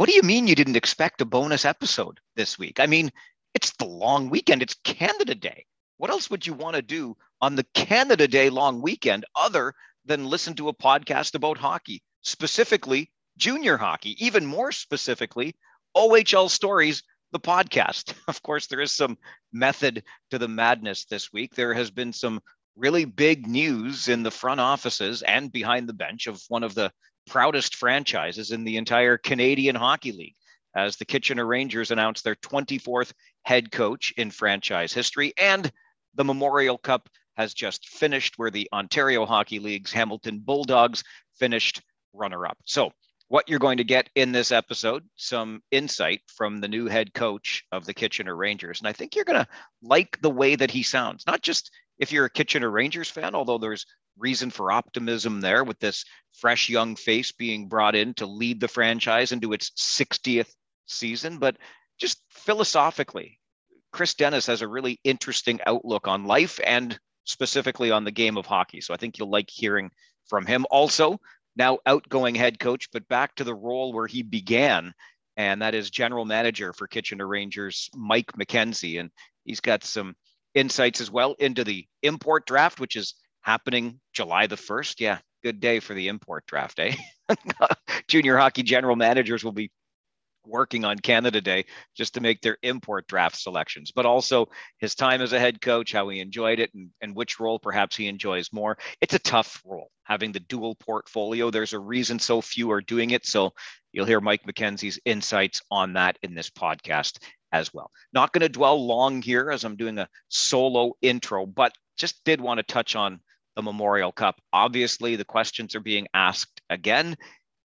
what do you mean you didn't expect a bonus episode this week? I mean, it's the long weekend, it's Canada Day. What else would you want to do on the Canada Day long weekend other than listen to a podcast about hockey, specifically junior hockey, even more specifically, OHL Stories, the podcast. Of course, there is some method to the madness this week. There has been some really big news in the front offices and behind the bench of one of the proudest franchises in the entire Canadian Hockey League as the Kitchener Rangers announced their 24th head coach in franchise history. And the Memorial Cup has just finished, where the Ontario Hockey League's Hamilton Bulldogs finished runner up. So, what you're going to get in this episode, some insight from the new head coach of the Kitchener Rangers. And I think you're going to like the way that he sounds, not just if you're a Kitchener Rangers fan, although there's reason for optimism there with this fresh young face being brought in to lead the franchise into its 60th season, but just philosophically, Chris Dennis has a really interesting outlook on life and specifically on the game of hockey. So I think you'll like hearing from him. Also, now outgoing head coach, but back to the role where he began, and that is general manager for Kitchener Rangers, Mike McKenzie. And he's got some insights as well into the import draft, which is happening July the 1st. Yeah, good day for the import draft, eh? Junior hockey general managers will be working on Canada Day just to make their import draft selections, but also his time as a head coach, how he enjoyed it, and, and which role perhaps he enjoys more. It's a tough role having the dual portfolio. There's a reason so few are doing it. So you'll hear Mike McKenzie's insights on that in this podcast as well. Not going to dwell long here as I'm doing a solo intro, but just did want to touch on the Memorial Cup. Obviously, the questions are being asked again.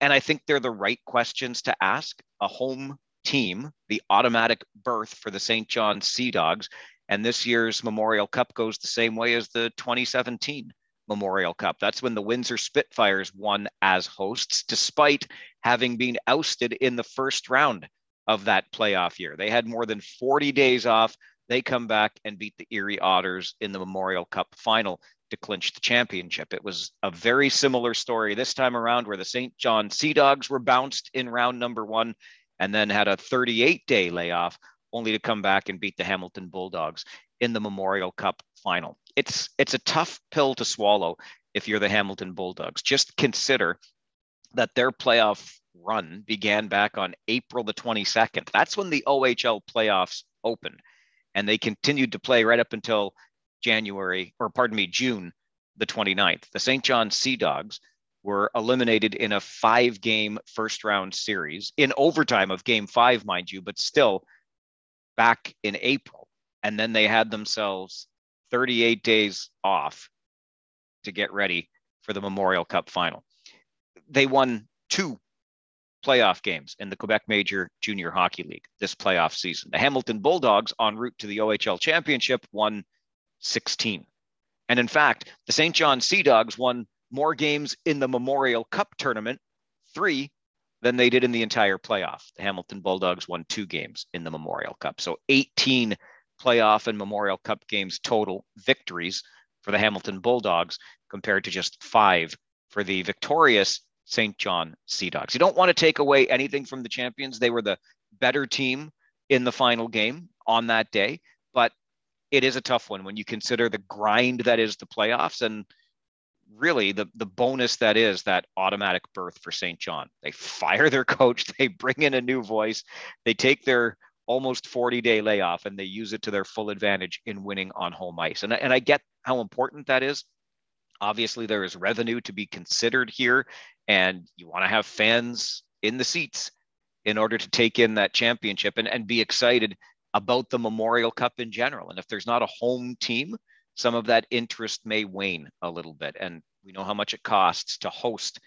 And I think they're the right questions to ask. A home team, the automatic berth for the St. John Sea Dogs. And this year's Memorial Cup goes the same way as the 2017 Memorial Cup. That's when the Windsor Spitfires won as hosts, despite having been ousted in the first round of that playoff year. They had more than 40 days off. They come back and beat the Erie Otters in the Memorial Cup final to clinch the championship. It was a very similar story this time around where the St. John Sea Dogs were bounced in round number one and then had a 38 day layoff only to come back and beat the Hamilton Bulldogs in the Memorial Cup final. It's it's a tough pill to swallow if you're the Hamilton Bulldogs. Just consider that their playoff run began back on April the 22nd. That's when the OHL playoffs opened and they continued to play right up until January, or pardon me, June the 29th. The St. John Sea Dogs were eliminated in a five game first round series in overtime of game five, mind you, but still back in April. And then they had themselves 38 days off to get ready for the Memorial Cup final. They won two playoff games in the Quebec Major Junior Hockey League this playoff season. The Hamilton Bulldogs, en route to the OHL Championship, won 16. And in fact, the St. John Sea Dogs won more games in the Memorial Cup tournament, three, than they did in the entire playoff. The Hamilton Bulldogs won two games in the Memorial Cup. So 18 playoff and Memorial Cup games total victories for the Hamilton Bulldogs compared to just five for the victorious St. John Sea Dogs. You don't want to take away anything from the champions. They were the better team in the final game on that day, but it is a tough one when you consider the grind that is the playoffs and really the the bonus that is that automatic berth for St. John. They fire their coach, they bring in a new voice, they take their almost 40 day layoff and they use it to their full advantage in winning on home ice. And, and I get how important that is. Obviously, there is revenue to be considered here, and you want to have fans in the seats in order to take in that championship and, and be excited about the Memorial Cup in general. And if there's not a home team, some of that interest may wane a little bit. And we know how much it costs to host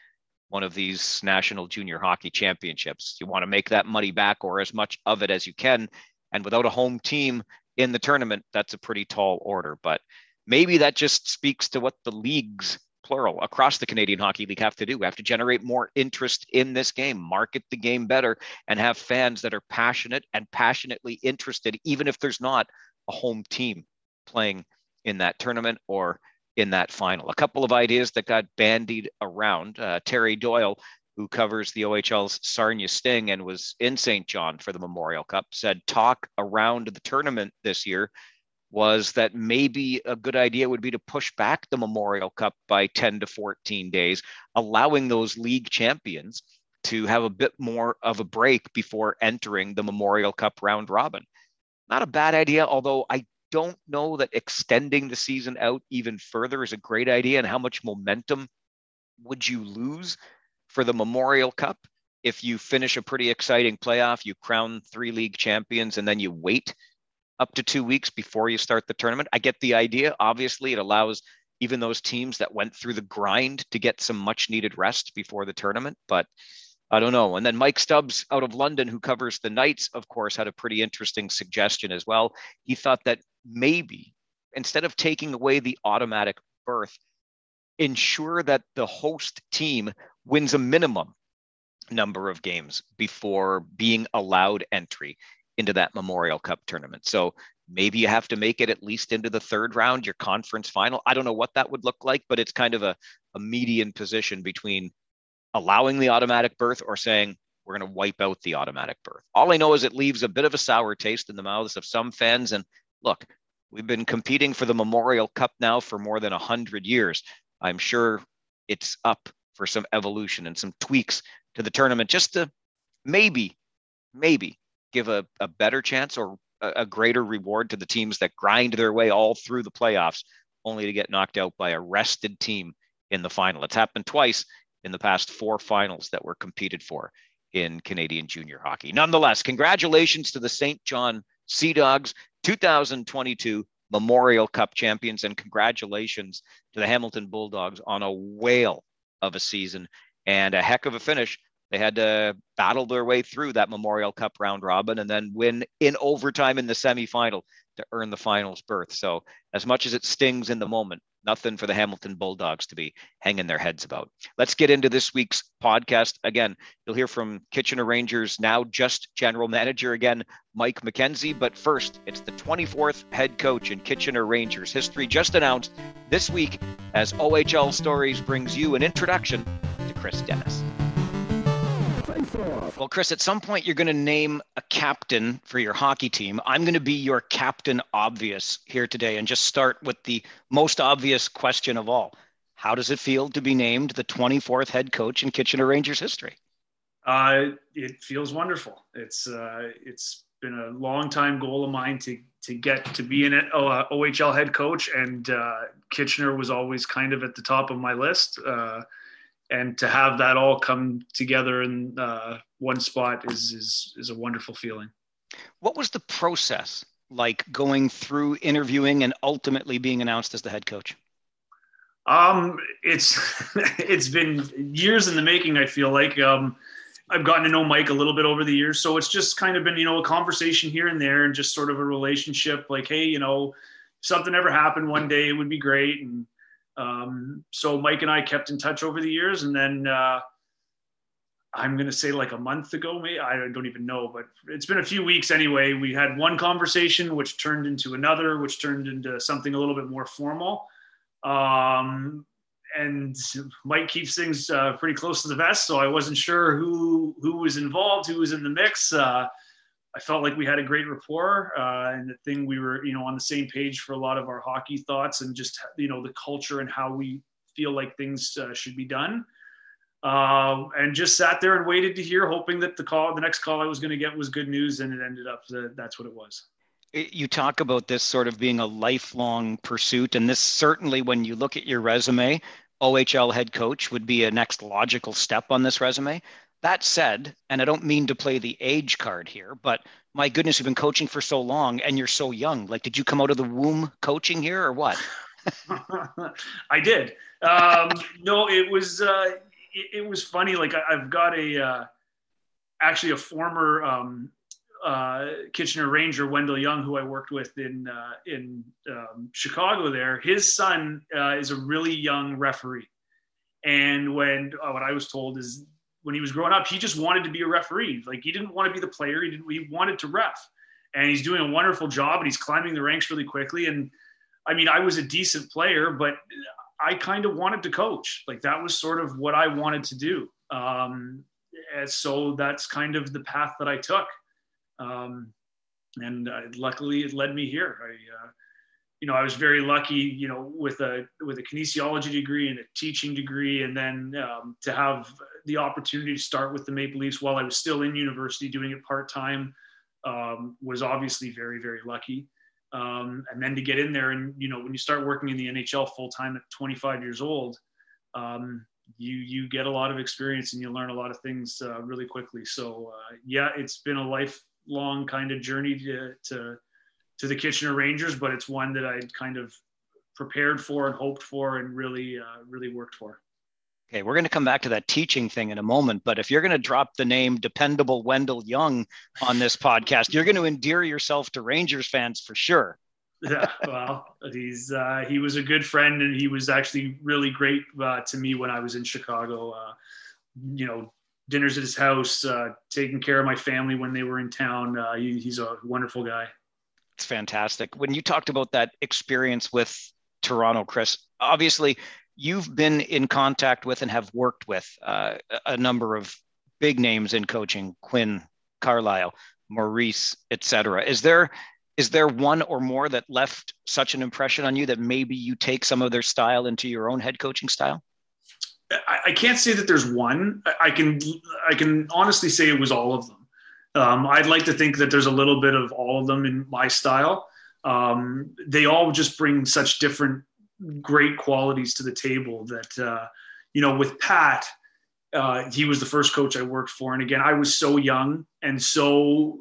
one of these national junior hockey championships. You want to make that money back or as much of it as you can. And without a home team in the tournament, that's a pretty tall order. But maybe that just speaks to what the leagues plural across the Canadian Hockey League have to do. We have to generate more interest in this game, market the game better, and have fans that are passionate and passionately interested, even if there's not a home team playing in that tournament or in that final. A couple of ideas that got bandied around. Uh, Terry Doyle who covers the OHL's Sarnia Sting and was in St. John for the Memorial Cup, said talk around the tournament this year was that maybe a good idea would be to push back the Memorial Cup by 10 to 14 days, allowing those league champions to have a bit more of a break before entering the Memorial Cup round robin. Not a bad idea, although I don't know that extending the season out even further is a great idea. And how much momentum would you lose for the Memorial Cup if you finish a pretty exciting playoff, you crown three league champions, and then you wait up to two weeks before you start the tournament? I get the idea. Obviously, it allows even those teams that went through the grind to get some much needed rest before the tournament. But I don't know. And then Mike Stubbs out of London, who covers the Knights, of course, had a pretty interesting suggestion as well. He thought that maybe instead of taking away the automatic berth, ensure that the host team wins a minimum number of games before being allowed entry into that Memorial Cup tournament. So maybe you have to make it at least into the third round, your conference final. I don't know what that would look like, but it's kind of a, a median position between allowing the automatic berth or saying we're going to wipe out the automatic berth. All I know is it leaves a bit of a sour taste in the mouths of some fans. And look, we've been competing for the Memorial Cup now for more than 100 years. I'm sure it's up for some evolution and some tweaks to the tournament just to maybe, maybe give a, a better chance or a, a greater reward to the teams that grind their way all through the playoffs only to get knocked out by a rested team in the final. It's happened twice in the past four finals that were competed for in Canadian junior hockey. Nonetheless, congratulations to the St. John Sea Dogs 2022 Memorial Cup champions, and congratulations to the Hamilton Bulldogs on a whale of a season and a heck of a finish. They had to battle their way through that Memorial Cup round robin and then win in overtime in the semifinal to earn the finals berth. So, as much as it stings in the moment, nothing for the Hamilton Bulldogs to be hanging their heads about. Let's get into this week's podcast. Again, you'll hear from Kitchener Rangers now just general manager again, Mike McKenzie. But first, it's the 24th head coach in Kitchener Rangers history, just announced this week as OHL Stories brings you an introduction to Chris Dennis. Well, Chris, at some point you're going to name a captain for your hockey team. I'm going to be your captain obvious here today and just start with the most obvious question of all. How does it feel to be named the 24th head coach in Kitchener Rangers history? Uh, it feels wonderful. It's uh, it's been a long time goal of mine to to get to be an uh, OHL head coach, and uh, Kitchener was always kind of at the top of my list. Uh, and to have that all come together in uh, one spot is, is is a wonderful feeling. What was the process like going through interviewing and ultimately being announced as the head coach? Um, it's it's been years in the making. I feel like um, I've gotten to know Mike a little bit over the years, so it's just kind of been you know a conversation here and there, and just sort of a relationship. Like, hey, you know, something ever happened one day, it would be great, and um, so Mike and I kept in touch over the years, and then uh, I'm to say like a month ago, maybe I don't even know, but it's been a few weeks anyway. We had one conversation, which turned into another, which turned into something a little bit more formal. Um, and Mike keeps things uh, pretty close to the vest, so I wasn't sure who who was involved, who was in the mix. Uh, I felt like we had a great rapport, uh, and the thing we were, you know, on the same page for a lot of our hockey thoughts and just, you know, the culture and how we feel like things uh, should be done. Uh, and just sat there and waited to hear, hoping that the call, the next call I was going to get was good news, and it ended up that that's what it was. You talk about this sort of being a lifelong pursuit, and this certainly, when you look at your resume, OHL head coach would be a next logical step on this resume. That said, and I don't mean to play the age card here, but my goodness, you've been coaching for so long and you're so young. Like, did you come out of the womb coaching here or what? I did. Um, no, it was uh, it, it, was funny. Like I, have got a uh, actually a former um, uh, Kitchener Ranger, Wendell Young, who I worked with in uh, in um, Chicago. There, his son uh, is a really young referee, and when uh, what I was told is when he was growing up, he just wanted to be a referee. Like he didn't want to be the player. He didn't. He wanted to ref, and he's doing a wonderful job. And he's climbing the ranks really quickly. And I mean, I was a decent player, but I kind of wanted to coach. Like that was sort of what I wanted to do. Um, and so that's kind of the path that I took. Um, and uh, luckily it led me here. I, uh, you know, I was very lucky, you know, with a with a kinesiology degree and a teaching degree, and then um, to have the opportunity to start with the Maple Leafs while I was still in university, doing it part time, um, was obviously very very lucky. Um, and then to get in there, and you know, when you start working in the NHL full time at 25 years old, um, you you get a lot of experience and you learn a lot of things uh, really quickly. So uh, yeah, it's been a lifelong kind of journey to, to to the Kitchener Rangers, but it's one that I'd kind of prepared for and hoped for and really, uh, really worked for. Okay, we're going to come back to that teaching thing in a moment, but if you're going to drop the name dependable Wendell Young on this podcast, you're going to endear yourself to Rangers fans for sure. yeah, well, he's uh, he was a good friend, and he was actually really great uh, to me when I was in Chicago. Uh, you know, dinners at his house, uh, taking care of my family when they were in town. Uh, he, he's a wonderful guy. It's fantastic. When you talked about that experience with Toronto, Chris, obviously you've been in contact with and have worked with uh, a number of big names in coaching, Quinn, Carlyle, Maurice, etc. Is there is there one or more that left such an impression on you that maybe you take some of their style into your own head coaching style? I, I can't say that there's one. I can I can honestly say it was all of them. Um, I'd like to think that there's a little bit of all of them in my style. Um, they all just bring such different great qualities to the table that, uh, you know, with Pat, uh, he was the first coach I worked for. And again, I was so young and so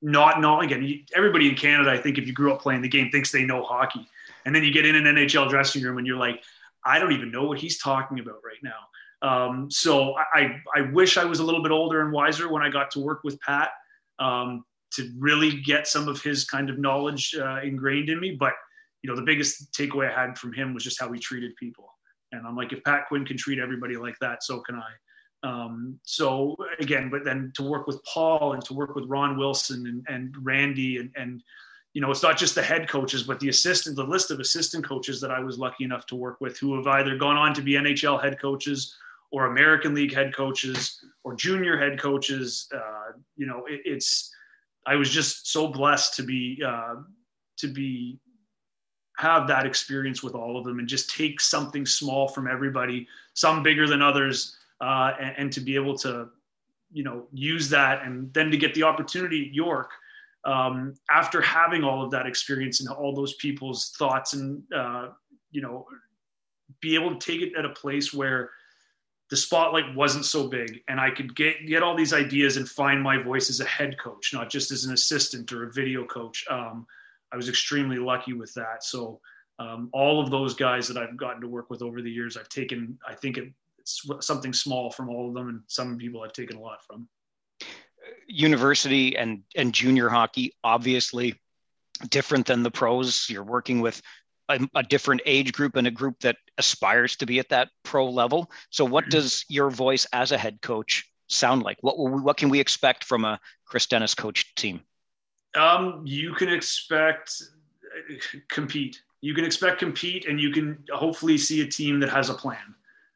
not, not again, everybody in Canada, I think if you grew up playing the game thinks they know hockey. And then you get in an NHL dressing room and you're like, I don't even know what he's talking about right now. Um, so I, I wish I was a little bit older and wiser when I got to work with Pat um, to really get some of his kind of knowledge uh, ingrained in me. But you know, the biggest takeaway I had from him was just how he treated people. And I'm like, if Pat Quinn can treat everybody like that, so can I. Um, so again, but then to work with Paul and to work with Ron Wilson and, and Randy and, and you know, it's not just the head coaches, but the assistant, the list of assistant coaches that I was lucky enough to work with who have either gone on to be NHL head coaches or American League head coaches or junior head coaches. Uh, you know, it, it's I was just so blessed to be uh, to be have that experience with all of them and just take something small from everybody, some bigger than others, uh, and, and, to be able to you know use that and then to get the opportunity at York. Um, after having all of that experience and all those people's thoughts and uh, you know be able to take it at a place where the spotlight wasn't so big and i could get get all these ideas and find my voice as a head coach not just as an assistant or a video coach. Um, i was extremely lucky with that. So um, all of those guys that i've gotten to work with over the years i've taken i think it's something small from all of them and some people i've taken a lot from. University and and junior hockey obviously different than the pros. You're working with a, a, different age group and a group that aspires to be at that pro level. So, what mm-hmm. does your voice as a head coach sound like? What what can we expect from a Chris Dennis coach team? Um, you can expect uh, compete. You can expect compete, and you can hopefully see a team that has a plan.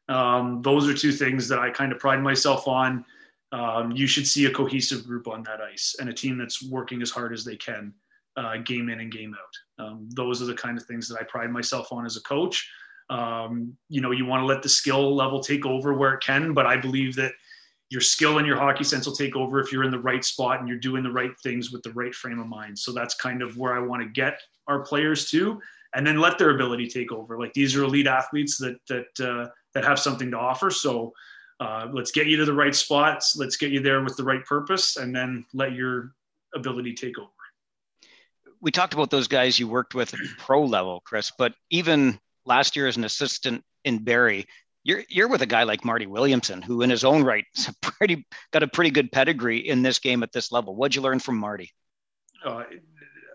Um, those are two things that I kind of pride myself on. Um, you should see a cohesive group on that ice and a team that's working as hard as they can uh, game in and game out. Um, those are the kind of things that I pride myself on as a coach. Um, you know, you want to let the skill level take over where it can, but I believe that your skill and your hockey sense will take over if you're in the right spot and you're doing the right things with the right frame of mind. So that's kind of where I want to get our players to, and then let their ability take over. Like these are elite athletes that that uh, that have something to offer. So uh, let's get you to the right spots. Let's get you there with the right purpose, and then let your ability take over we talked about those guys you worked with at pro level, Chris, but even last year as an assistant in Barrie, you're you're with a guy like Marty Williamson, who in his own right pretty got a pretty good pedigree in this game at this level. What'd you learn from Marty? Uh,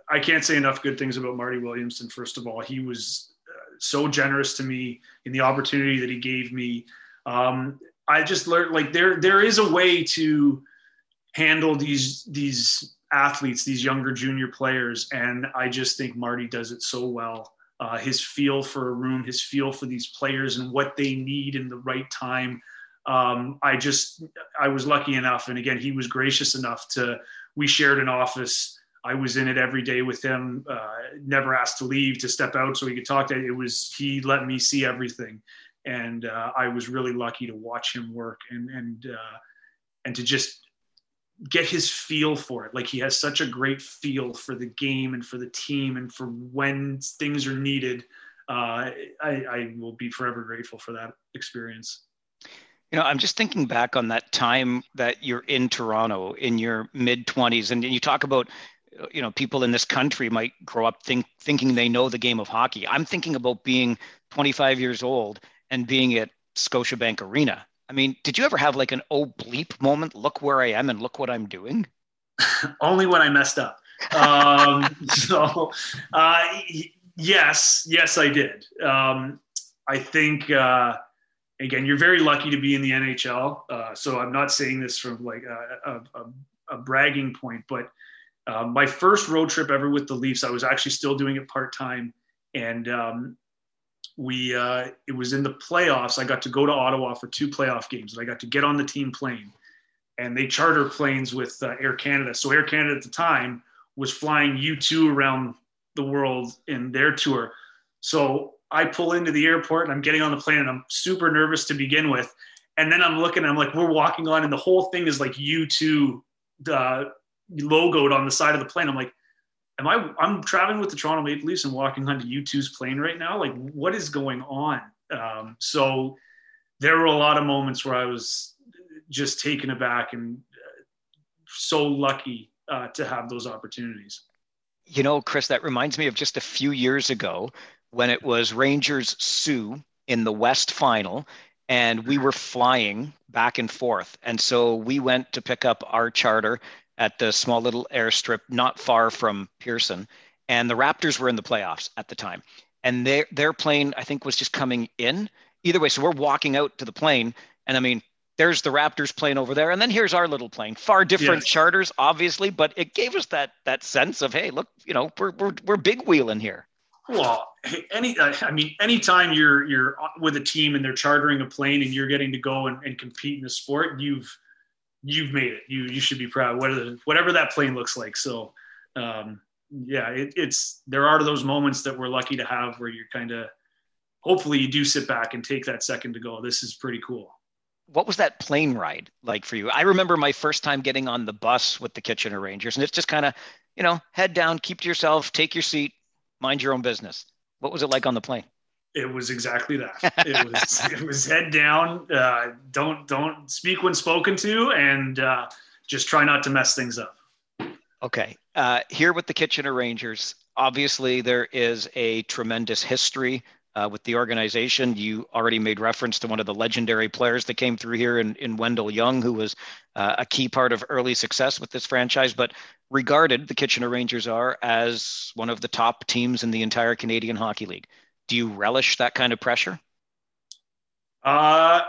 I can't say enough good things about Marty Williamson. First of all, he was uh, so generous to me in the opportunity that he gave me. Um, I just learned like there there is a way to handle these these athletes, these younger junior players. And I just think Marty does it so well. Uh, his feel for a room, his feel for these players and what they need in the right time. um, I just I was lucky enough, and again, he was gracious enough to. We shared an office. I was in it every day with him. Uh, never asked to leave to step out so he could talk to. It was he let me see everything, and uh, I was really lucky to watch him work and and uh, and to just get his feel for it. Like he has such a great feel for the game and for the team and for when things are needed. Uh, I, I will be forever grateful for that experience. You know, I'm just thinking back on that time that you're in Toronto in your mid 20s, and you talk about, you know, people in this country might grow up think, thinking they know the game of hockey. I'm thinking about being 25 years old and being at Scotiabank Arena. I mean, did you ever have like an oh bleep moment? Look where I am and look what I'm doing. Only when I messed up. Um, so, uh, yes, yes, I did. Um, I think. Uh, again, you're very lucky to be in the NHL. Uh, so I'm not saying this from like a, a, a bragging point, but uh, my first road trip ever with the Leafs, I was actually still doing it part time, and um, we uh, it was in the playoffs. I got to go to Ottawa for two playoff games, and I got to get on the team plane. And they charter planes with uh, Air Canada. So Air Canada at the time was flying U2 around the world in their tour. So I pull into the airport and I'm getting on the plane and I'm super nervous to begin with. And then I'm looking, I'm like, we're walking on, and the whole thing is like U2 uh, logoed on the side of the plane. I'm like, am I, I'm traveling with the Toronto Maple Leafs and walking onto U2's plane right now? Like, what is going on? Um, so there were a lot of moments where I was just taken aback and uh, so lucky uh, to have those opportunities. You know, Chris, that reminds me of just a few years ago when it was Rangers Soo in the West final, and we were flying back and forth. And so we went to pick up our charter at the small little airstrip not far from Pearson. And the Raptors were in the playoffs at the time. And their their plane, I think, was just coming in. Either way, so we're walking out to the plane, and I mean, there's the Raptors plane over there, and then here's our little plane. Far different yes. charters, obviously, but it gave us that that sense of, hey, look, you know, we're we're we're big wheeling here. Well, any I mean, anytime you're you're with a team and they're chartering a plane and you're getting to go and, and compete in the sport, you've you've made it. You you should be proud. Whatever whatever that plane looks like. So, um, yeah, it, it's there are those moments that we're lucky to have where you're kind of hopefully you do sit back and take that second to go. This is pretty cool. What was that plane ride like for you? I remember my first time getting on the bus with the Kitchener Rangers, and it's just kind of, you know, head down, keep to yourself, take your seat, mind your own business. What was it like on the plane? It was exactly that. It was it was head down. Uh, don't don't speak when spoken to, and uh, just try not to mess things up. Okay, uh, here with the Kitchener Rangers, obviously there is a tremendous history uh, with the organization. You already made reference to one of the legendary players that came through here in, in Wendell Young, who was uh, a key part of early success with this franchise. But regarded, the Kitchener Rangers are as one of the top teams in the entire Canadian Hockey League. Do you relish that kind of pressure? Uh,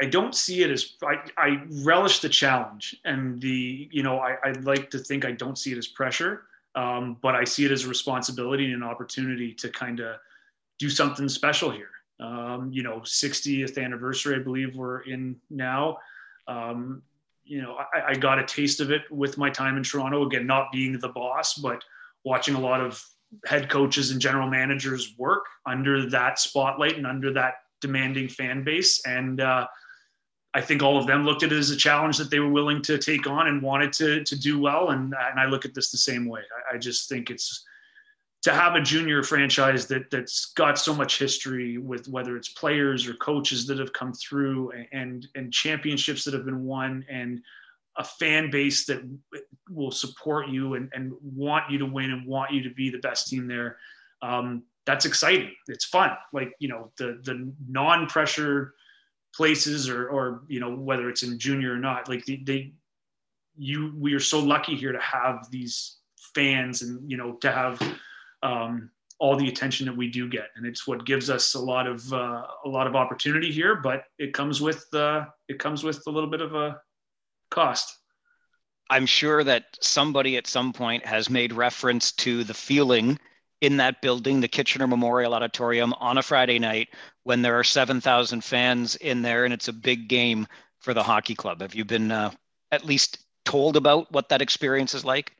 I don't see it as I, I relish the challenge and the you know I, I'd like to think I don't see it as pressure, um, but I see it as a responsibility and an opportunity to kind of do something special here. Um, you know, 60th anniversary, I believe we're in now. Um, you know, I, I, got a taste of it with my time in Toronto. Again, not being the boss, but watching a lot of head coaches and general managers work under that spotlight and under that demanding fan base. And uh, I think all of them looked at it as a challenge that they were willing to take on and wanted to to do well. And and I look at this the same way. I, I just think it's to have a junior franchise that that's got so much history with whether it's players or coaches that have come through and and championships that have been won and a fan base that will support you and, and want you to win and want you to be the best team there. Um, that's exciting. It's fun. Like you know the the non-pressure places or or you know whether it's in junior or not like they, they you we are so lucky here to have these fans and you know to have um, all the attention that we do get, and it's what gives us a lot of uh, a lot of opportunity here. But it comes with uh, it comes with a little bit of a cost. I'm sure that somebody at some point has made reference to the feeling in that building, the Kitchener Memorial Auditorium, on a Friday night when there are 7,000 fans in there and it's a big game for the hockey club? Have you been uh, at least told about what that experience is like?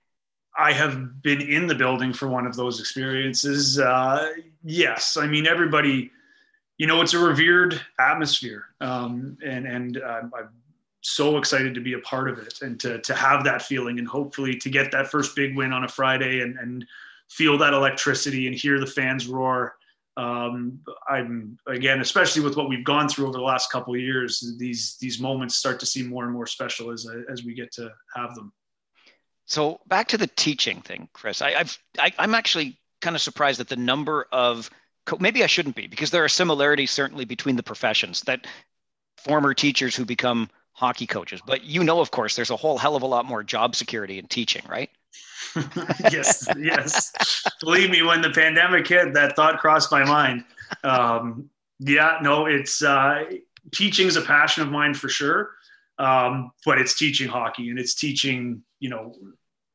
I have been in the building for one of those experiences. Uh, yes, I mean everybody, you know, it's a revered atmosphere, um, and and uh, I'm so excited to be a part of it and to to have that feeling, and hopefully to get that first big win on a Friday and and feel that electricity and hear the fans roar. Um, I'm again, especially with what we've gone through over the last couple years, these these moments start to seem more and more special as as we get to have them. So back to the teaching thing, Chris. I, I've I, i am actually kind of surprised at the number of co- maybe I shouldn't be because there are similarities certainly between the professions that former teachers who become hockey coaches. But you know, of course, there's a whole hell of a lot more job security in teaching, right? yes, yes. Believe me, when the pandemic hit, that thought crossed my mind. Um, yeah, no, it's uh, teaching is a passion of mine for sure. Um, but it's teaching hockey and it's teaching, you know,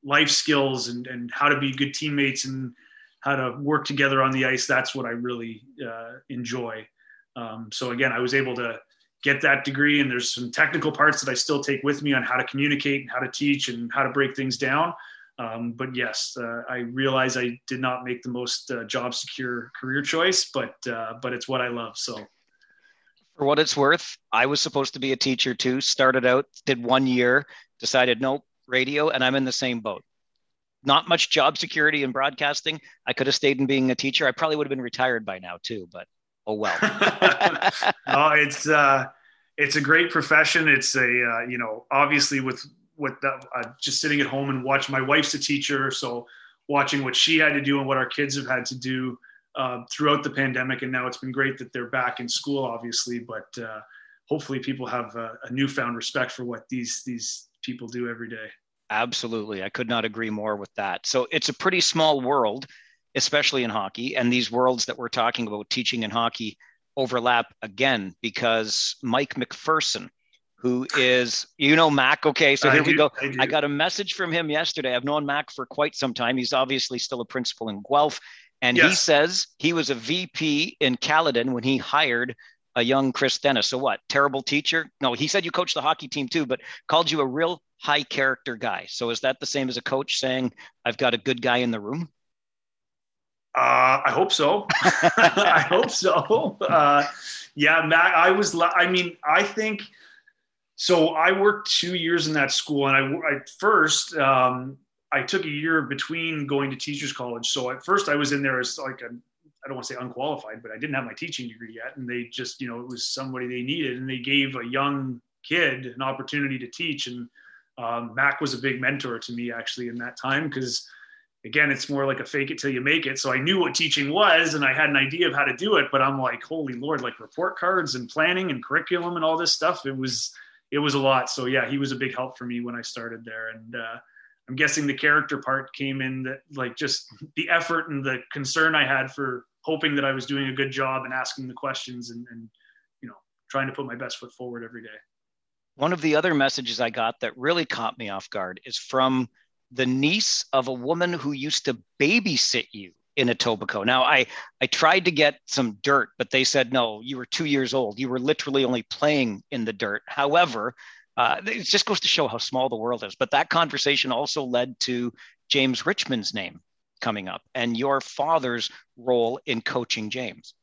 life skills and, and how to be good teammates and how to work together on the ice. That's what I really uh, enjoy. Um, so again, I was able to get that degree and there's some technical parts that I still take with me on how to communicate and how to teach and how to break things down. Um, but yes, uh, I realize I did not make the most uh, job secure career choice, but uh, but it's what I love. So, for what it's worth, I was supposed to be a teacher too. Started out, did one year, decided nope, radio, and I'm in the same boat. Not much job security in broadcasting. I could have stayed in being a teacher. I probably would have been retired by now too, but oh well. oh, it's uh, it's a great profession. It's a uh, you know obviously with with that, uh, just sitting at home and watching. My wife's a teacher, so watching what she had to do and what our kids have had to do uh, throughout the pandemic. And now it's been great that they're back in school, obviously, but uh, hopefully people have a, a newfound respect for what these these people do every day. Absolutely, I could not agree more with that. So it's a pretty small world, especially in hockey, and these worlds that we're talking about, teaching in hockey, overlap again because Mike McPherson who is you know Mac. Okay, so here I we do, go. I, I, got a message from him yesterday. I've known Mac for quite some time. He's obviously still a principal in Guelph, and yes. he says he was a VP in Caledon when he hired a young Chris Dennis. So what? Terrible teacher? No, he said you coached the hockey team too, but called you a real high character guy. So is that the same as a coach saying I've got a good guy in the room? Uh, I hope so. I hope so. Uh, yeah, Mac. I was. I mean, I think so I worked two years in that school, and I, I first um, I took a year between going to teachers college. So at first I was in there as like a I don't want to say unqualified, but I didn't have my teaching degree yet, and they just you know it was somebody they needed, and they gave a young kid an opportunity to teach, and um, Mac was a big mentor to me actually in that time because again it's more like a fake it till you make it so i knew what teaching was and i had an idea of how to do it but i'm like holy lord like report cards and planning and curriculum and all this stuff it was it was a lot. So yeah, he was a big help for me when I started there. And uh, I'm guessing the character part came in that like just the effort and the concern I had for hoping that I was doing a good job and asking the questions and, and you know trying to put my best foot forward every day. One of the other messages I got that really caught me off guard is from the niece of a woman who used to babysit you in Etobicoke. Now, I I tried to get some dirt, but they said no. You were two years old. You were literally only playing in the dirt. However, uh, it just goes to show how small the world is. But that conversation also led to James Richmond's name coming up and your father's role in coaching James.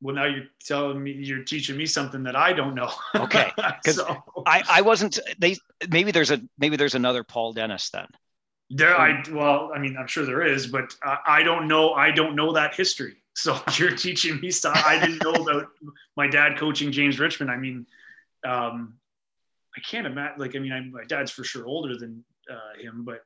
Well, now you're telling me you're teaching me something that I don't know. okay, because so. I, I wasn't. They maybe there's a maybe there's another Paul Dennis then. There, I well, I mean, I'm sure there is, but uh, I don't know. I don't know that history. So you're teaching me stuff I didn't know about my dad coaching James Richmond. I mean, um, I can't imagine. Like, I mean, I, my dad's for sure older than uh, him, but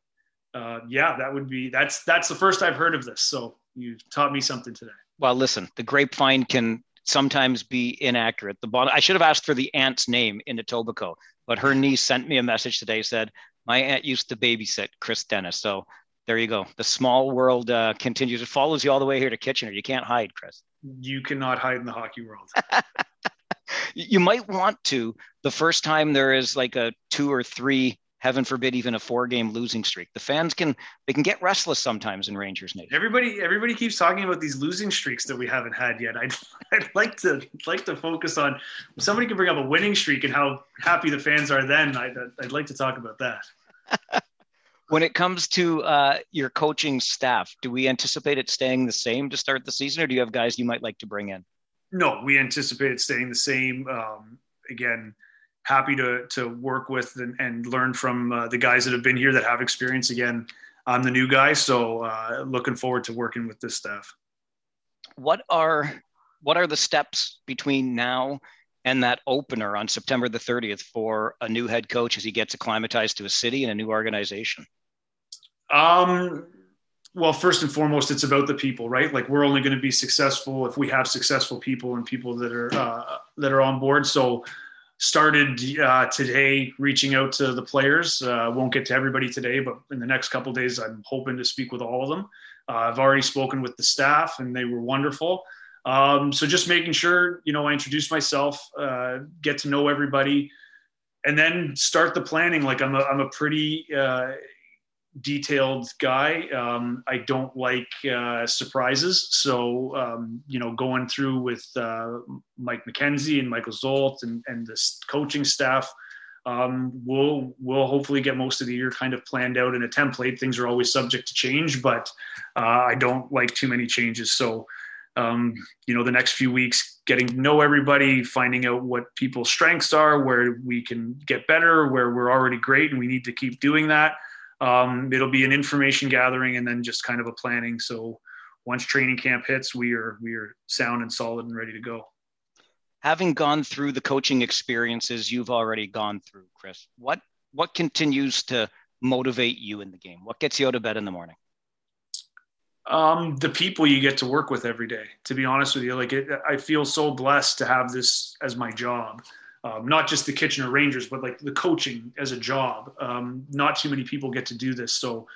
uh, yeah, that would be that's that's the first I've heard of this. So you've taught me something today. Well, listen, the grapevine can sometimes be inaccurate. The bottom, I should have asked for the aunt's name in Etobicoke, but her niece sent me a message today said my aunt used to babysit Chris Dennis. So there you go. The small world uh, continues. It follows you all the way here to Kitchener. You can't hide, Chris. You cannot hide in the hockey world. you might want to the first time there is like a two or three heaven forbid, even a four game losing streak. The fans can they can get restless sometimes in Rangers Nation. Everybody everybody keeps talking about these losing streaks that we haven't had yet. I'd, I'd like to like to focus on somebody can bring up a winning streak and how happy the fans are. Then I'd, I'd like to talk about that. when it comes to uh, your coaching staff, do we anticipate it staying the same to start the season, or do you have guys you might like to bring in? No, we anticipate it staying the same. Um, again happy to to work with and, and learn from uh, the guys that have been here that have experience. Again, I'm the new guy, so uh, looking forward to working with this staff. What are what are the steps between now and that opener on September the 30th for a new head coach as he gets acclimatized to a city and a new organization? Um, well, first and foremost, it's about the people, right? Like we're only going to be successful if we have successful people and people that are uh, that are on board. So started uh, today reaching out to the players. Uh, won't get to everybody today, but in the next couple days, I'm hoping to speak with all of them. Uh, I've already spoken with the staff, and they were wonderful. Um, so just making sure, you know, I introduce myself, uh, get to know everybody, and then start the planning. Like I'm a, I'm a pretty uh, detailed guy. Um, I don't like uh, surprises. So, um, you know, going through with uh, Mike McKenzie and Michael Zolt and, and the coaching staff, um, we'll, we'll hopefully get most of the year kind of planned out in a template. Things are always subject to change, but uh, I don't like too many changes. So, um, you know, the next few weeks, getting to know everybody, finding out what people's strengths are, where we can get better, where we're already great and we need to keep doing that um, it'll be an information gathering and then just kind of a planning. So once training camp hits, we are we are sound and solid and ready to go. Having gone through the coaching experiences you've already gone through, Chris, what what continues to motivate you in the game? What gets you out of bed in the morning? Um, the people you get to work with every day. To be honest with you, like it, I feel so blessed to have this as my job um, not just the Kitchener Rangers, but like the coaching as a job. Um, not too many people get to do this. So,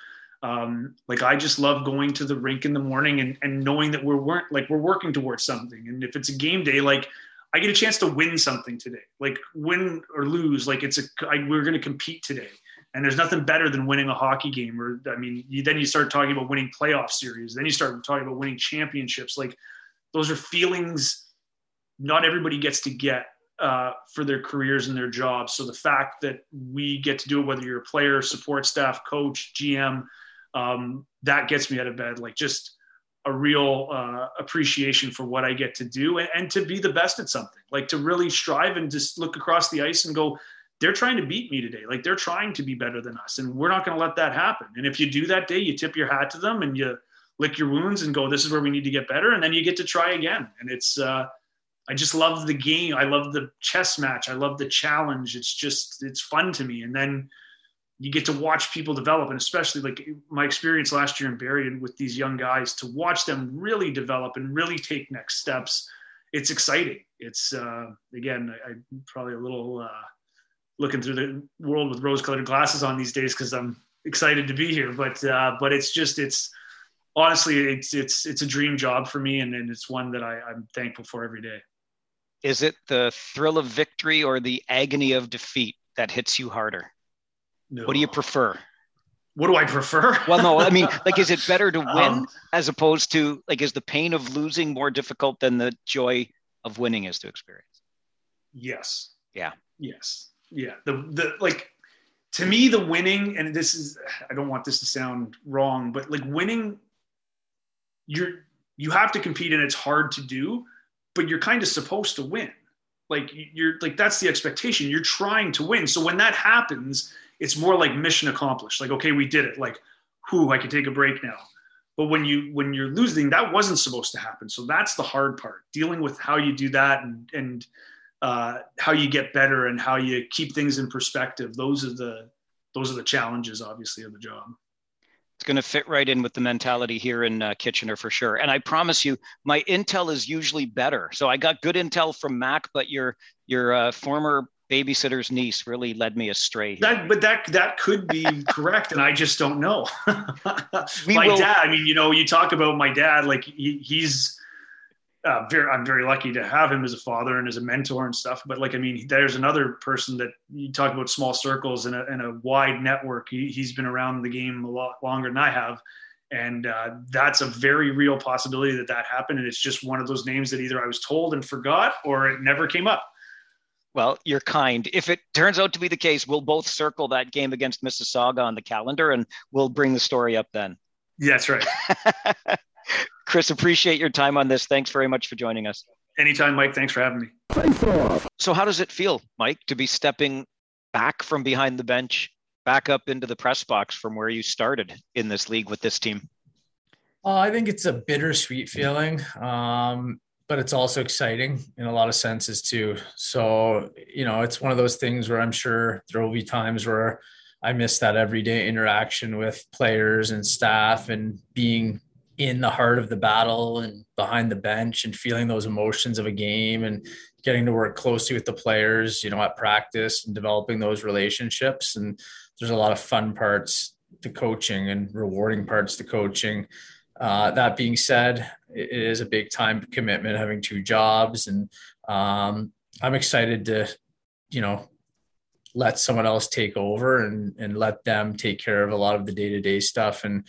um, like, I just love going to the rink in the morning and, and knowing that we're work, like we're working towards something. And if it's a game day, like I get a chance to win something today, like win or lose, like it's a I, we're going to compete today. And there's nothing better than winning a hockey game. Or I mean, you, then you start talking about winning playoff series. Then you start talking about winning championships. Like those are feelings not everybody gets to get uh, for their careers and their jobs. So the fact that we get to do it, whether you're a player, support staff, coach, GM, um, that gets me out of bed. Like just a real uh, appreciation for what I get to do and, and, to be the best at something. Like to really strive and just look across the ice and go, they're trying to beat me today. Like they're trying to be better than us, and we're not going to let that happen. And if you do that day, you tip your hat to them and you lick your wounds and go, this is where we need to get better, and then you get to try again. And it's uh, I just love the game. I love the chess match. I love the challenge. It's just it's fun to me. And then you get to watch people develop, and especially like my experience last year in Barrie and with these young guys to watch them really develop and really take next steps. It's exciting. It's uh, again, I, am probably a little uh, looking through the world with rose-colored glasses on these days because I'm excited to be here. But uh, but it's just it's honestly it's it's it's a dream job for me, and, and it's one that I, I'm thankful for every day. Is it the thrill of victory or the agony of defeat that hits you harder? No. What do you prefer? What do I prefer? well, no, I mean, like, is it better to win um, as opposed to like, is the pain of losing more difficult than the joy of winning is to experience? Yes. Yeah. Yes. Yeah. The, the, like, to me, the winning, and this is, I don't want this to sound wrong, but like winning, you're, you have to compete and it's hard to do but you're kind of supposed to win. Like you're like that's the expectation. You're trying to win. So when that happens, it's more like mission accomplished. Like okay, we did it. Like, who I can take a break now. But when you when you're losing, that wasn't supposed to happen. So that's the hard part. Dealing with how you do that and and uh, how you get better and how you keep things in perspective. Those are the those are the challenges, obviously, of the job it's going to fit right in with the mentality here in uh, Kitchener for sure. And I promise you, my intel is usually better. So I got good intel from Mac, but your your uh, former babysitter's niece really led me astray. Here. That, but that that could be correct, and I just don't know. my will... dad. I mean, you know, you talk about my dad, like he, he's uh, very, I'm very lucky to have him as a father and as a mentor and stuff. But like, I mean, there's another person that you talk about small circles and a, and a wide network. He, has been around the game a lot longer than I have. And uh, that's a very real possibility that that happened. And it's just one of those names that either I was told and forgot or it never came up. Well, you're kind. If it turns out to be the case, we'll both circle that game against Mississauga on the calendar and we'll bring the story up then. Yeah, that's right. Chris, appreciate your time on this. Thanks very much for joining us. Anytime, Mike. Thanks for having me. So, how does it feel, Mike, to be stepping back from behind the bench, back up into the press box from where you started in this league with this team? Uh, I think it's a bittersweet feeling, um, but it's also exciting in a lot of senses too. So, you know, it's one of those things where I'm sure there will be times where I miss that everyday interaction with players and staff and being in the heart of the battle and behind the bench and feeling those emotions of a game and getting to work closely with the players, you know, at practice and developing those relationships. And there's a lot of fun parts to coaching and rewarding parts to coaching. Uh, that being said, it is a big time commitment having two jobs. And um, I'm excited to, you know, let someone else take over and, and let them take care of a lot of the day to day stuff. And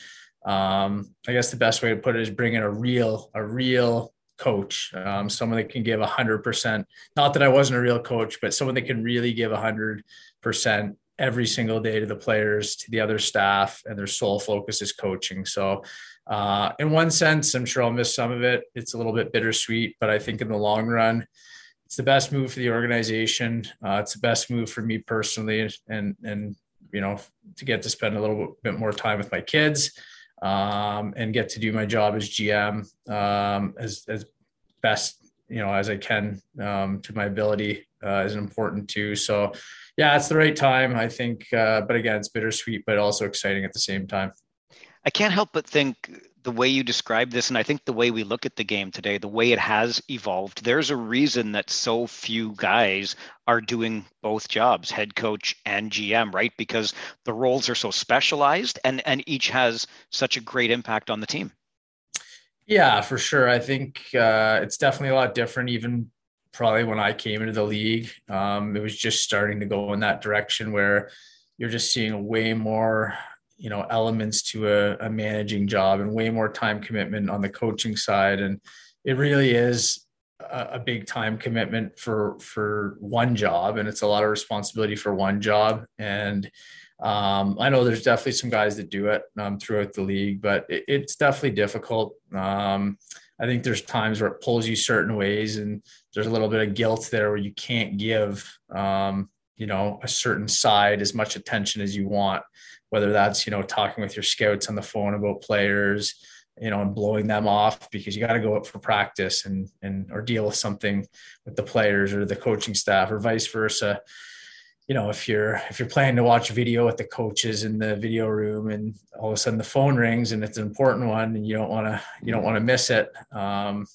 um, I guess the best way to put it is bring in a real, a real coach, um, someone that can give a hundred percent. Not that I wasn't a real coach, but someone that can really give a hundred percent every single day to the players, to the other staff, and their sole focus is coaching. So, uh, in one sense, I'm sure I'll miss some of it. It's a little bit bittersweet, but I think in the long run, it's the best move for the organization. Uh, it's the best move for me personally, and and you know to get to spend a little bit more time with my kids um, and get to do my job as GM um, as, as best you know as I can um, to my ability uh, is important too. So yeah, it's the right time, I think. Uh, but again, it's bittersweet, but also exciting at the same time. I can't help but think the way you describe this, and I think the way we look at the game today, the way it has evolved, there's a reason that so few guys are doing both jobs, head coach and GM, right? Because the roles are so specialized and, and each has such a great impact on the team. Yeah, for sure. I think uh, it's definitely a lot different, even probably when I came into the league. Um, it was just starting to go in that direction where you're just seeing way more you know elements to a, a managing job and way more time commitment on the coaching side. And it really is a, a big time commitment for for one job and it's a lot of responsibility for one job. And um, I know there's definitely some guys that do it um, throughout the league, but it, it's definitely difficult. Um, I think there's times where it pulls you certain ways, and there's a little bit of guilt there where you can't give, um, you know, a certain side as much attention as you want whether that's you know talking with your scouts on the phone about players you know and blowing them off because you got to go up for practice and and or deal with something with the players or the coaching staff or vice versa. You know if you're if you're planning to watch video with the coaches in the video room and all of a sudden the phone rings and it's an important one and you don't want to you don't want to miss it um,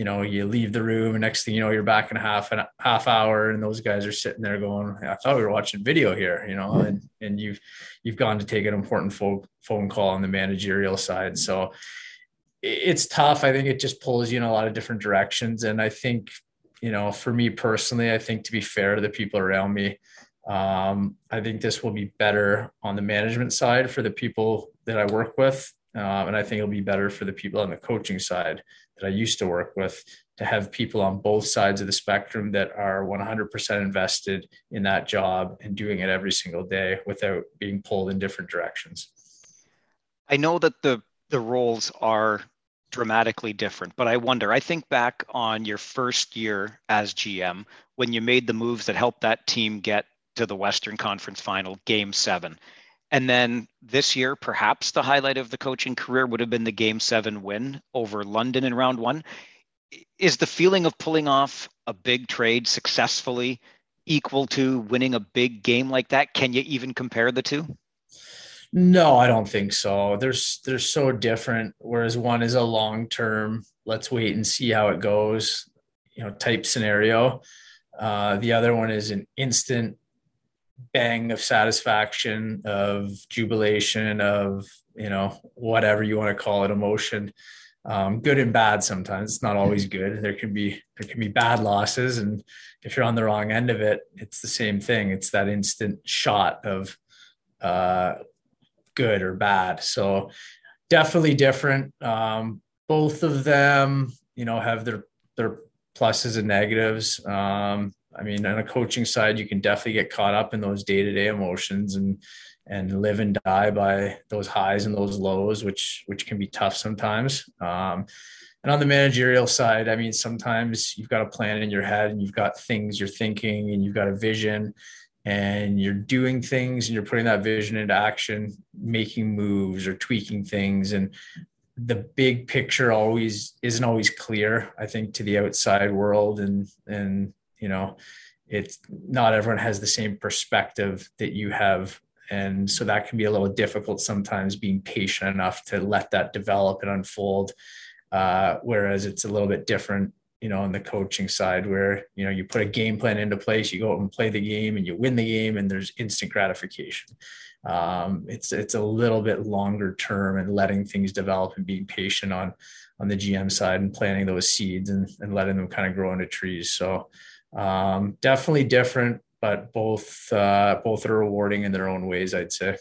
you know, you leave the room and next thing you know, you're back in a half a half hour and those guys are sitting there going, I thought we were watching video here, you know, and, and you've, you've gone to take an important phone, phone call on the managerial side. So it's tough. I think it just pulls you in a lot of different directions. And I think, you know, for me personally, I think to be fair to the people around me, um, I think this will be better on the management side for the people that I work with. Um, and I think it'll be better for the people on the coaching side that I used to work with to have people on both sides of the spectrum that are 100% invested in that job and doing it every single day without being pulled in different directions. I know that the the roles are dramatically different, but I wonder, I think back on your first year as GM when you made the moves that helped that team get to the Western Conference final, game 7 and then this year, perhaps the highlight of the coaching career would have been the game seven win over London in round one. Is the feeling of pulling off a big trade successfully equal to winning a big game like that? Can you even compare the two? No, I don't think so. There's they're so different. Whereas one is a long term, let's wait and see how it goes, you know, type scenario. Uh, the other one is an instant bang of satisfaction, of jubilation, of you know whatever you want to call it, emotion. um, good and bad sometimes. It's not always good. There can be there can be bad losses, and if you're on the wrong end of it, it's the same thing. It's that instant shot of uh, good or bad. So definitely different. Um, both of them, you know, have their their pluses and negatives. Um, I mean, on a coaching side, you can definitely get caught up in those day to day emotions and and live and die by those highs and those lows, which which can be tough sometimes. Um, and on the managerial side, I mean, sometimes you've got a plan in your head and you've got things you're thinking and you've got a vision and you're doing things and you're putting that vision into action, making moves or tweaking things. And the big picture always isn't always clear, I think, to the outside world. And, and, you know, it's not everyone has the same perspective that you have. And so that can be a little difficult sometimes being patient enough to let that develop and unfold. Uh, whereas it's a little bit different you know on the coaching side where you know you put a game plan into place you go out and play the game and you win the game and there's instant gratification. Um, it's it's a little bit longer term and letting things develop and being patient on on the gm side and planting those seeds and, and letting them kind of grow into trees. So um, definitely different but both uh, both are rewarding in their own ways, I'd say.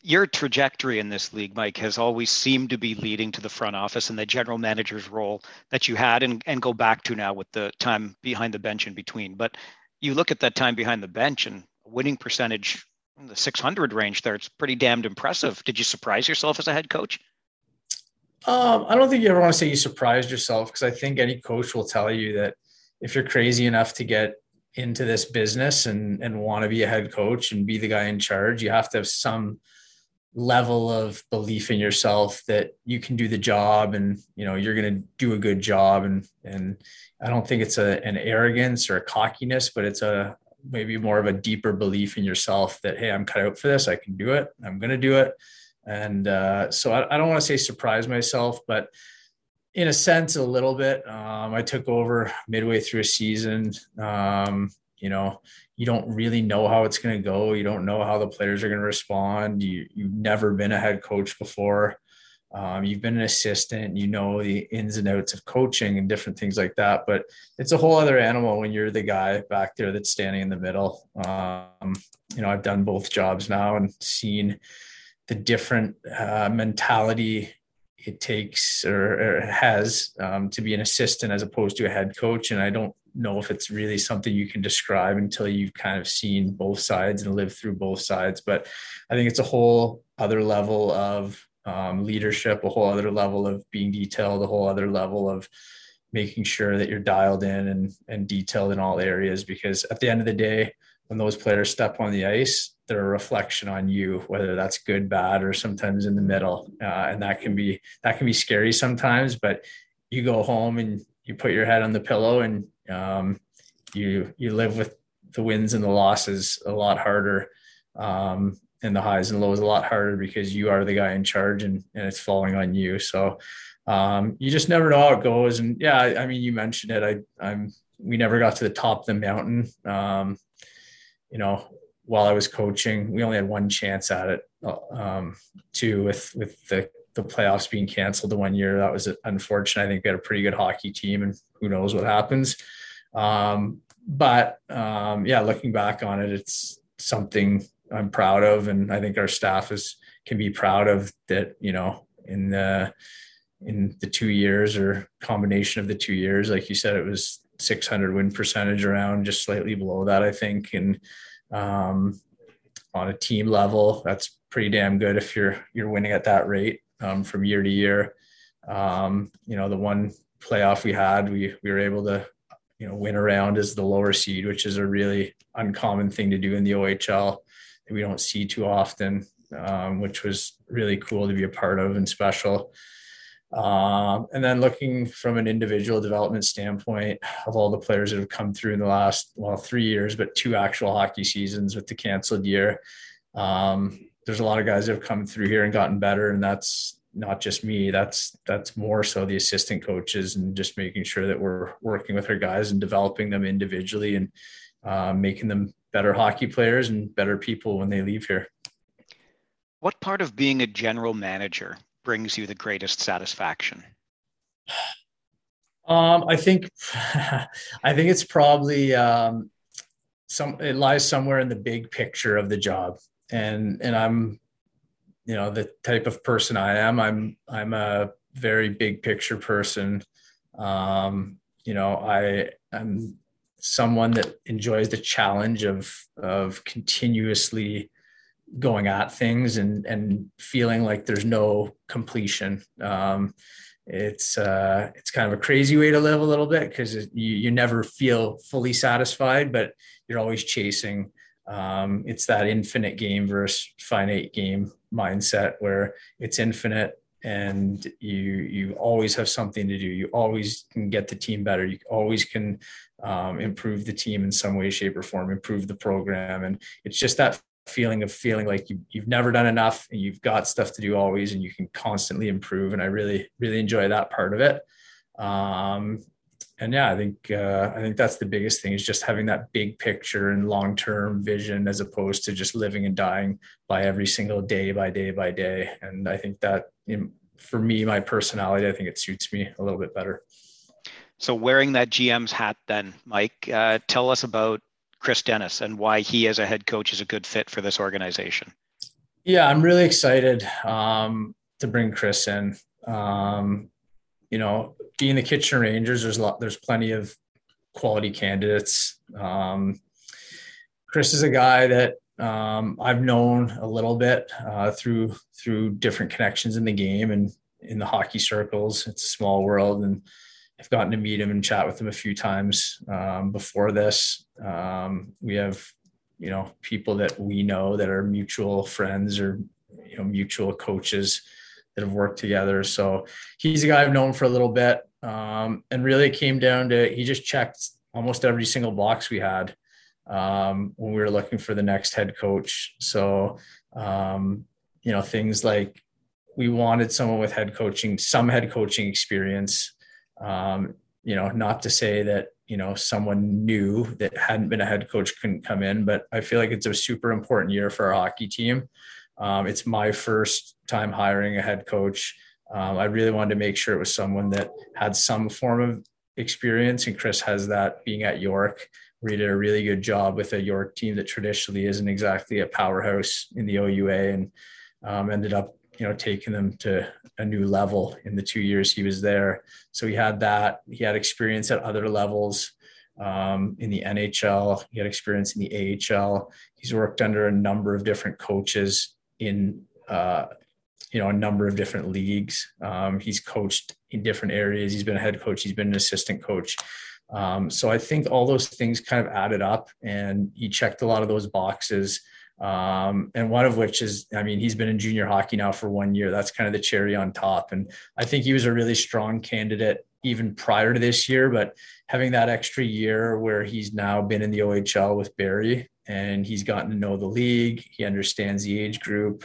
Your trajectory in this league, Mike, has always seemed to be leading to the front office and the general manager's role that you had and, and go back to now with the time behind the bench in between. But you look at that time behind the bench and winning percentage in the 600 range there, it's pretty damned impressive. Did you surprise yourself as a head coach? Um, I don't think you ever want to say you surprised yourself because I think any coach will tell you that if you're crazy enough to get into this business and and want to be a head coach and be the guy in charge you have to have some level of belief in yourself that you can do the job and you know you're going to do a good job. And and i don't think it's a an arrogance or a cockiness but it's a maybe more of a deeper belief in yourself that hey i'm cut out for this. I can do it. I'm going to do it. And uh, so I, I don't want to say surprise myself but in a sense, a little bit. Um, I took over midway through a season. Um, you know, you don't really know how it's going to go. You don't know how the players are going to respond. You, you've never been a head coach before. Um, you've been an assistant, you know the ins and outs of coaching and different things like that. But it's a whole other animal when you're the guy back there that's standing in the middle. Um, you know, I've done both jobs now and seen the different uh, mentality it takes or, or has um, to be an assistant as opposed to a head coach. And I don't know if it's really something you can describe until you've kind of seen both sides and lived through both sides. But I think it's a whole other level of um, leadership, a whole other level of being detailed, a whole other level of making sure that you're dialed in and, and detailed in all areas. Because at the end of the day, when those players step on the ice, they're a reflection on you, whether that's good, bad, or sometimes in the middle. Uh, and that can be that can be scary sometimes. But you go home and you put your head on the pillow and um, you you live with the wins and the losses a lot harder. Um, and the highs and lows a lot harder because you are the guy in charge and, and it's falling on you. So um, you just never know how it goes. And yeah, I, I mean, you mentioned it. I, I'm, we never got to the top of the mountain. Um, you know, while I was coaching. We only had one chance at it, um, too, with with the the playoffs being canceled the one year. That was unfortunate. I think we had a pretty good hockey team, and who knows what happens. Um, but um, yeah, looking back on it, it's something I'm proud of, and I think our staff is can be proud of that. You know, in the in the two years or combination of the two years, like you said, it was 600 win percentage around, just slightly below that, I think, and um, on a team level. That's pretty damn good if you're you're winning at that rate um, from year to year. Um, you know, the one playoff we had, we we were able to you know win around as the lower seed, which is a really uncommon thing to do in the OHL that we don't see too often, um, which was really cool to be a part of and special. Um, and then looking from an individual development standpoint of all the players that have come through in the last, well, three years, but two actual hockey seasons with the canceled year. Um, there's a lot of guys that have come through here and gotten better. And that's not just me. That's, that's more so the assistant coaches and just making sure that we're working with our guys and developing them individually and uh, making them better hockey players and better people when they leave here. What part of being a general manager brings you the greatest satisfaction? Um, I think, I think it's probably um, some. It lies somewhere in the big picture of the job, and and I'm, you know, the type of person I am. I'm I'm a very big picture person. Um, you know, I am someone that enjoys the challenge of of continuously going at things and and feeling like there's no completion. Um, it's uh, it's kind of a crazy way to live a little bit because you you never feel fully satisfied, but you're always chasing. Um, it's that infinite game versus finite game mindset where it's infinite and you you always have something to do you always can get the team better you always can um, improve the team in some way shape or form improve the program and it's just that feeling of feeling like you, you've never done enough and you've got stuff to do always and you can constantly improve. And i really really enjoy that part of it. Um, and yeah i think uh, i think that's the biggest thing is just having that big picture and long-term vision as opposed to just living and dying by every single day by day by day. And i think that you know, for me my personality i think it suits me a little bit better. So wearing that gm's hat then mike uh, tell us about Chris Dennis and why he as a head coach is a good fit for this organization. Yeah, I'm really excited um, to bring Chris in. Um, you know, being the Kitchener Rangers, there's a lot, there's plenty of quality candidates. Um, Chris is a guy that um, I've known a little bit uh, through through different connections in the game and in the hockey circles. It's a small world, and I've gotten to meet him and chat with him a few times um, before this. Um, we have, you know, people that we know that are mutual friends or, you know, mutual coaches that have worked together. So he's a guy I've known for a little bit. Um, and really it came down to, he just checked almost every single box we had um, when we were looking for the next head coach. So, um, you know, things like we wanted someone with head coaching, some head coaching experience. Um, you know, not to say that, you know, someone new that hadn't been a head coach couldn't come in, but I feel like it's a super important year for our hockey team. Um, it's my first time hiring a head coach. Um, I really wanted to make sure it was someone that had some form of experience, and Chris has that being at York. We did a really good job with a York team that traditionally isn't exactly a powerhouse in the OUA, and um, ended up you know taking them to a new level in the two years he was there. So he had that he had experience at other levels um, in the nhl he had experience in the ahl he's worked under a number of different coaches in uh, you know a number of different leagues. Um, he's coached in different areas. He's been a head coach. He's been an assistant coach. Um, so i think all those things kind of added up and he checked a lot of those boxes um, and one of which is, I mean, he's been in junior hockey now for one year. That's kind of the cherry on top. And I think he was a really strong candidate even prior to this year, but having that extra year where he's now been in the OHL with Barrie and he's gotten to know the league, he understands the age group.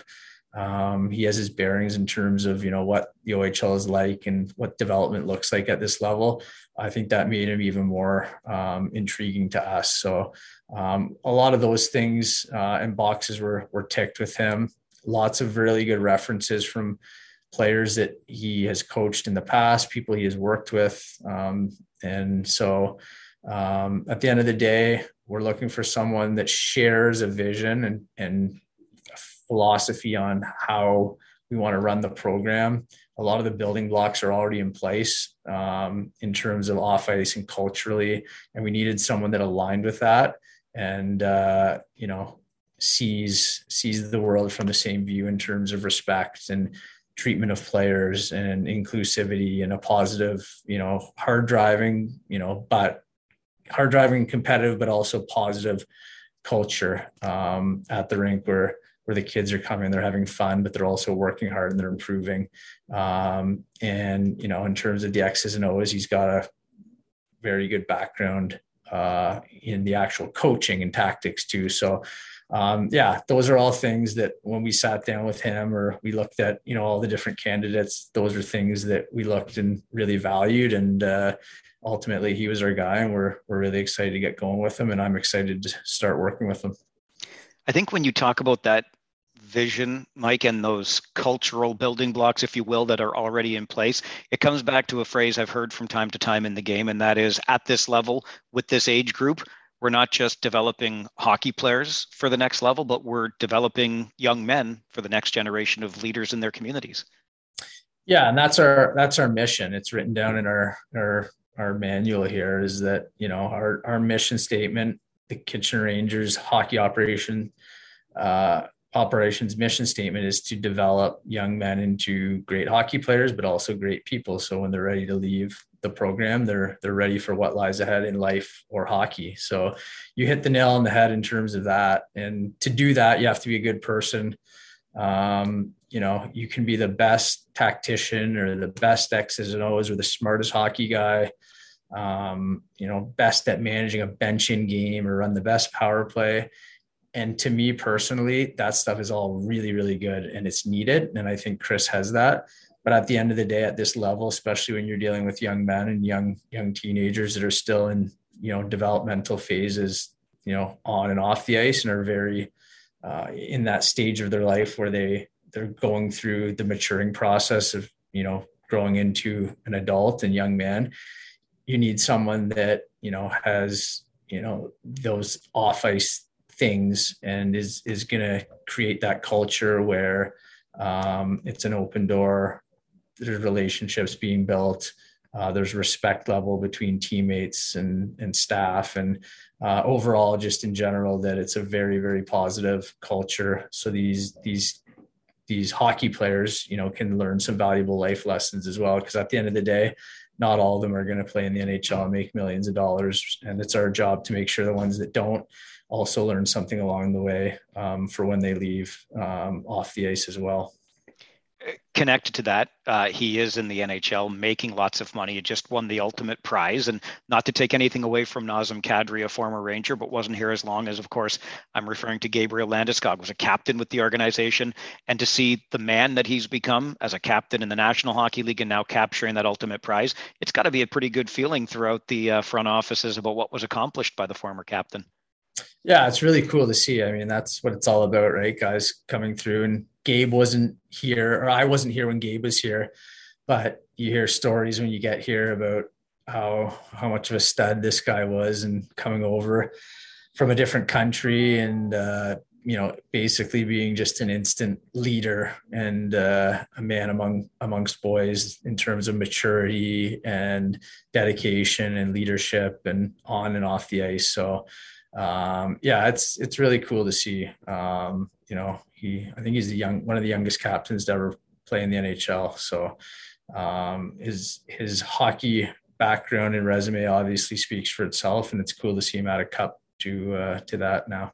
Um, he has his bearings in terms of you know what the OHL is like and what development looks like at this level. I think that made him even more um, intriguing to us. So um, a lot of those things uh, and boxes were were ticked with him. Lots of really good references from players that he has coached in the past, people he has worked with, um, and so um, at the end of the day, we're looking for someone that shares a vision and and philosophy on how we want to run the program. A lot of the building blocks are already in place um, in terms of off ice and culturally, and we needed someone that aligned with that and uh, you know sees sees the world from the same view in terms of respect and treatment of players and inclusivity and a positive you know hard driving you know but hard driving competitive but also positive culture um, at the rink where where the kids are coming. They're having fun but they're also working hard and they're improving. Um, and you know in terms of the x's and o's he's got a very good background uh, in the actual coaching and tactics too. So, um, yeah, those are all things that when we sat down with him or we looked at, you know, all the different candidates, those are things that we looked and really valued. And uh, ultimately, he was our guy, and we're we're really excited to get going with him. And I'm excited to start working with him. I think when you talk about that vision, Mike, and those cultural building blocks, if you will, that are already in place. It comes back to a phrase I've heard from time to time in the game, and that is at this level with this age group, we're not just developing hockey players for the next level, but we're developing young men for the next generation of leaders in their communities. Yeah, and that's our that's our mission. It's written down in our our our manual here is that you know our our mission statement, the Kitchener Rangers hockey operation uh, operations mission statement is to develop young men into great hockey players, but also great people. So when they're ready to leave the program, they're they're ready for what lies ahead in life or hockey. So you hit the nail on the head in terms of that. And to do that, you have to be a good person. Um, you know, you can be the best tactician or the best X's and O's or the smartest hockey guy. Um, you know, best at managing a bench in game or run the best power play and to me personally that stuff is all really really good and it's needed. And i think chris has that. But at the end of the day at this level especially when you're dealing with young men and young young teenagers that are still in you know developmental phases you know on and off the ice and are very uh, in that stage of their life where they they're going through the maturing process of you know growing into an adult and young man you need someone that you know has you know those off ice things and is is going to create that culture where um, it's an open door there's relationships being built uh, there's respect level between teammates and and staff and uh, overall just in general that it's a very very positive culture. So these these these hockey players you know can learn some valuable life lessons as well because at the end of the day not all of them are going to play in the NHL and make millions of dollars. And it's our job to make sure the ones that don't also learn something along the way um, for when they leave um, off the ice as well. Connected to that, uh, he is in the NHL making lots of money. He just won the ultimate prize. And not to take anything away from Nazem Kadri, a former Ranger, but wasn't here as long as, of course, I'm referring to Gabriel Landeskog, was a captain with the organization. And to see the man that he's become as a captain in the National Hockey League and now capturing that ultimate prize, it's got to be a pretty good feeling throughout the uh, front offices about what was accomplished by the former captain. Yeah, it's really cool to see. I mean, that's what it's all about, right? Guys coming through, and Gabe wasn't here, or I wasn't here when Gabe was here, but you hear stories when you get here about how how much of a stud this guy was, and coming over from a different country, and uh, you know, basically being just an instant leader and uh, a man among amongst boys in terms of maturity and dedication and leadership, and on and off the ice. So um, yeah, it's it's really cool to see. Um, you know, he I think he's the young one of the youngest captains to ever play in the NHL. So um, his his hockey background and resume obviously speaks for itself, and it's cool to see him add a cup to uh, to that now.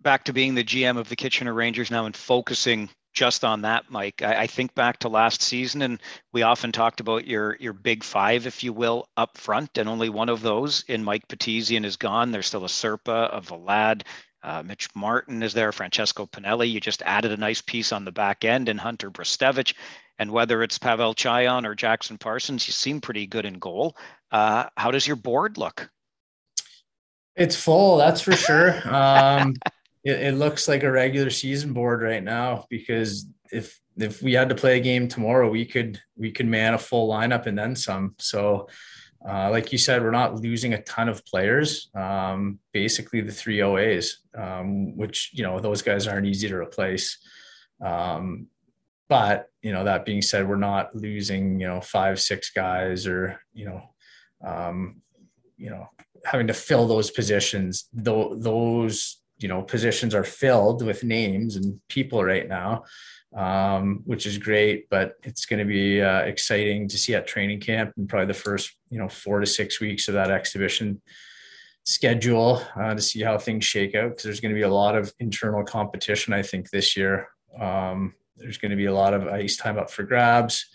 Back to being the GM of the Kitchener Rangers now and focusing just on that, Mike. I, I, think back to last season, and we often talked about your your big five, if you will, up front, and only one of those in Mike Petezian is gone. There's still a Serpa, a Vlad, uh, Mitch Martin is there, Francesco Pinelli. You just added a nice piece on the back end, and Hunter Brzustewicz. And whether it's Pavel Cajan or Jackson Parsons, you seem pretty good in goal. Uh, how does your board look? It's full, that's for sure. Um, it, it looks like a regular season board right now because if if we had to play a game tomorrow, we could we could man a full lineup and then some. So, uh, like you said, we're not losing a ton of players. Um, basically, the three OAs, um, which you know those guys aren't easy to replace. Um, but you know that being said, we're not losing you know five six guys or you know um, you know having to fill those positions. Those you know positions are filled with names and people right now um, which is great but it's going to be uh, exciting to see at training camp and probably the first you know four to six weeks of that exhibition schedule uh, to see how things shake out because there's going to be a lot of internal competition i think this year. Um, there's going to be a lot of ice time up for grabs.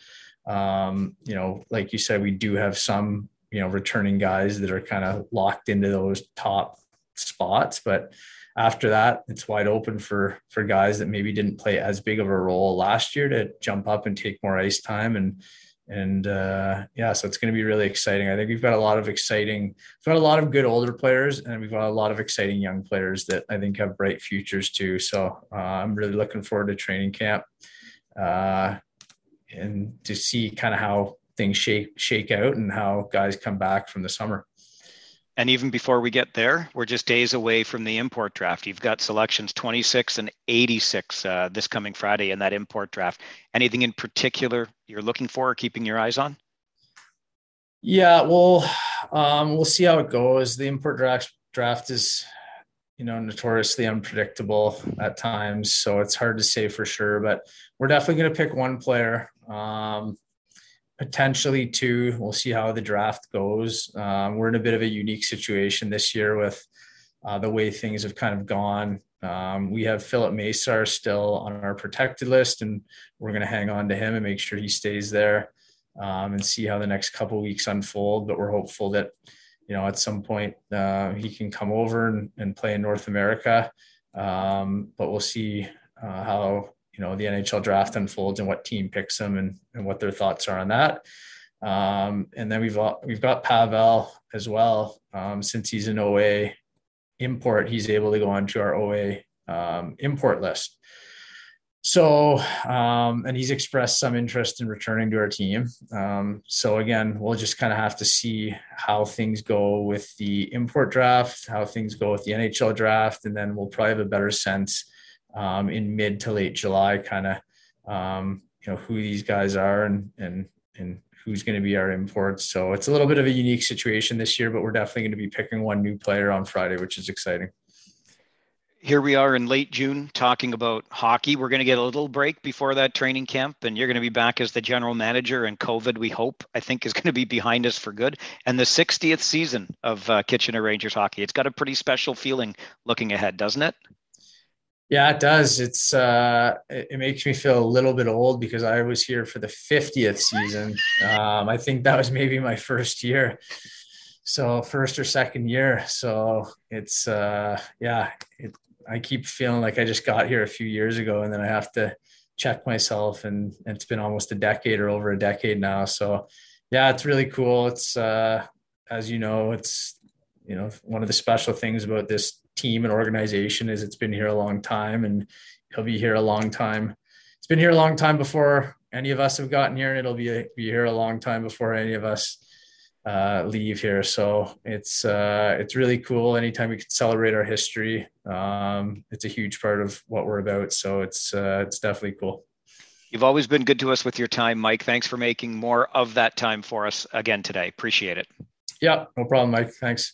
Um, you know like you said we do have some you know returning guys that are kind of locked into those top spots but after that, it's wide open for for guys that maybe didn't play as big of a role last year to jump up and take more ice time and and uh, yeah, so it's going to be really exciting. I think we've got a lot of exciting, we've got a lot of good older players, and we've got a lot of exciting young players that I think have bright futures too. So uh, I'm really looking forward to training camp uh, and to see kind of how things shake shake out and how guys come back from the summer. And even before we get there, we're just days away from the import draft. You've got selections 26 and 86 uh, this coming Friday in that import draft. Anything in particular you're looking for or keeping your eyes on? Yeah, well, um, we'll see how it goes. The import draft draft is, you know, notoriously unpredictable at times, so it's hard to say for sure. But we're definitely going to pick one player. Um, potentially two. We'll see how the draft goes. Um, we're in a bit of a unique situation this year with uh, the way things have kind of gone. Um, we have Filip Mesar still on our protected list, and we're going to hang on to him and make sure he stays there um, and see how the next couple weeks unfold. But we're hopeful that you know at some point uh, he can come over and, and, play in North America. Um, but we'll see uh, how you know the NHL draft unfolds and what team picks them and, and what their thoughts are on that. Um, and then we've we've got Pavel as well. Um, since he's an OA import, he's able to go onto our OA um, import list. So, um, and he's expressed some interest in returning to our team. Um, so again, we'll just kind of have to see how things go with the import draft, how things go with the NHL draft, and then we'll probably have a better sense um, in mid to late July, kind of, um, you know, who these guys are and, and, and who's going to be our imports. So it's a little bit of a unique situation this year, but we're definitely going to be picking one new player on Friday, which is exciting. Here we are in late June talking about hockey. We're going to get a little break before that training camp, and you're going to be back as the general manager. And COVID, we hope, I think, is going to be behind us for good. And the 60th season of uh, Kitchener Rangers hockey. It's got a pretty special feeling looking ahead, doesn't it? Yeah, it does. It's uh, it, makes me feel a little bit old because I was here for the 50th season. Um, I think that was maybe my first year, so first or second year. So it's uh, yeah, it, I keep feeling like I just got here a few years ago, and then I have to check myself, and, and it's been almost a decade or over a decade now. So yeah, it's really cool. It's uh, as you know, it's you know one of the special things about this team and organization is it's been here a long time and he'll be here a long time. It's been here a long time before any of us have gotten here, and it'll be, be here a long time before any of us uh, leave here. So it's uh, it's really cool. Anytime we can celebrate our history, um, it's a huge part of what we're about. So it's uh, it's definitely cool. You've always been good to us with your time, Mike. Thanks for making more of that time for us again today. Appreciate it. Yeah, no problem, Mike. Thanks.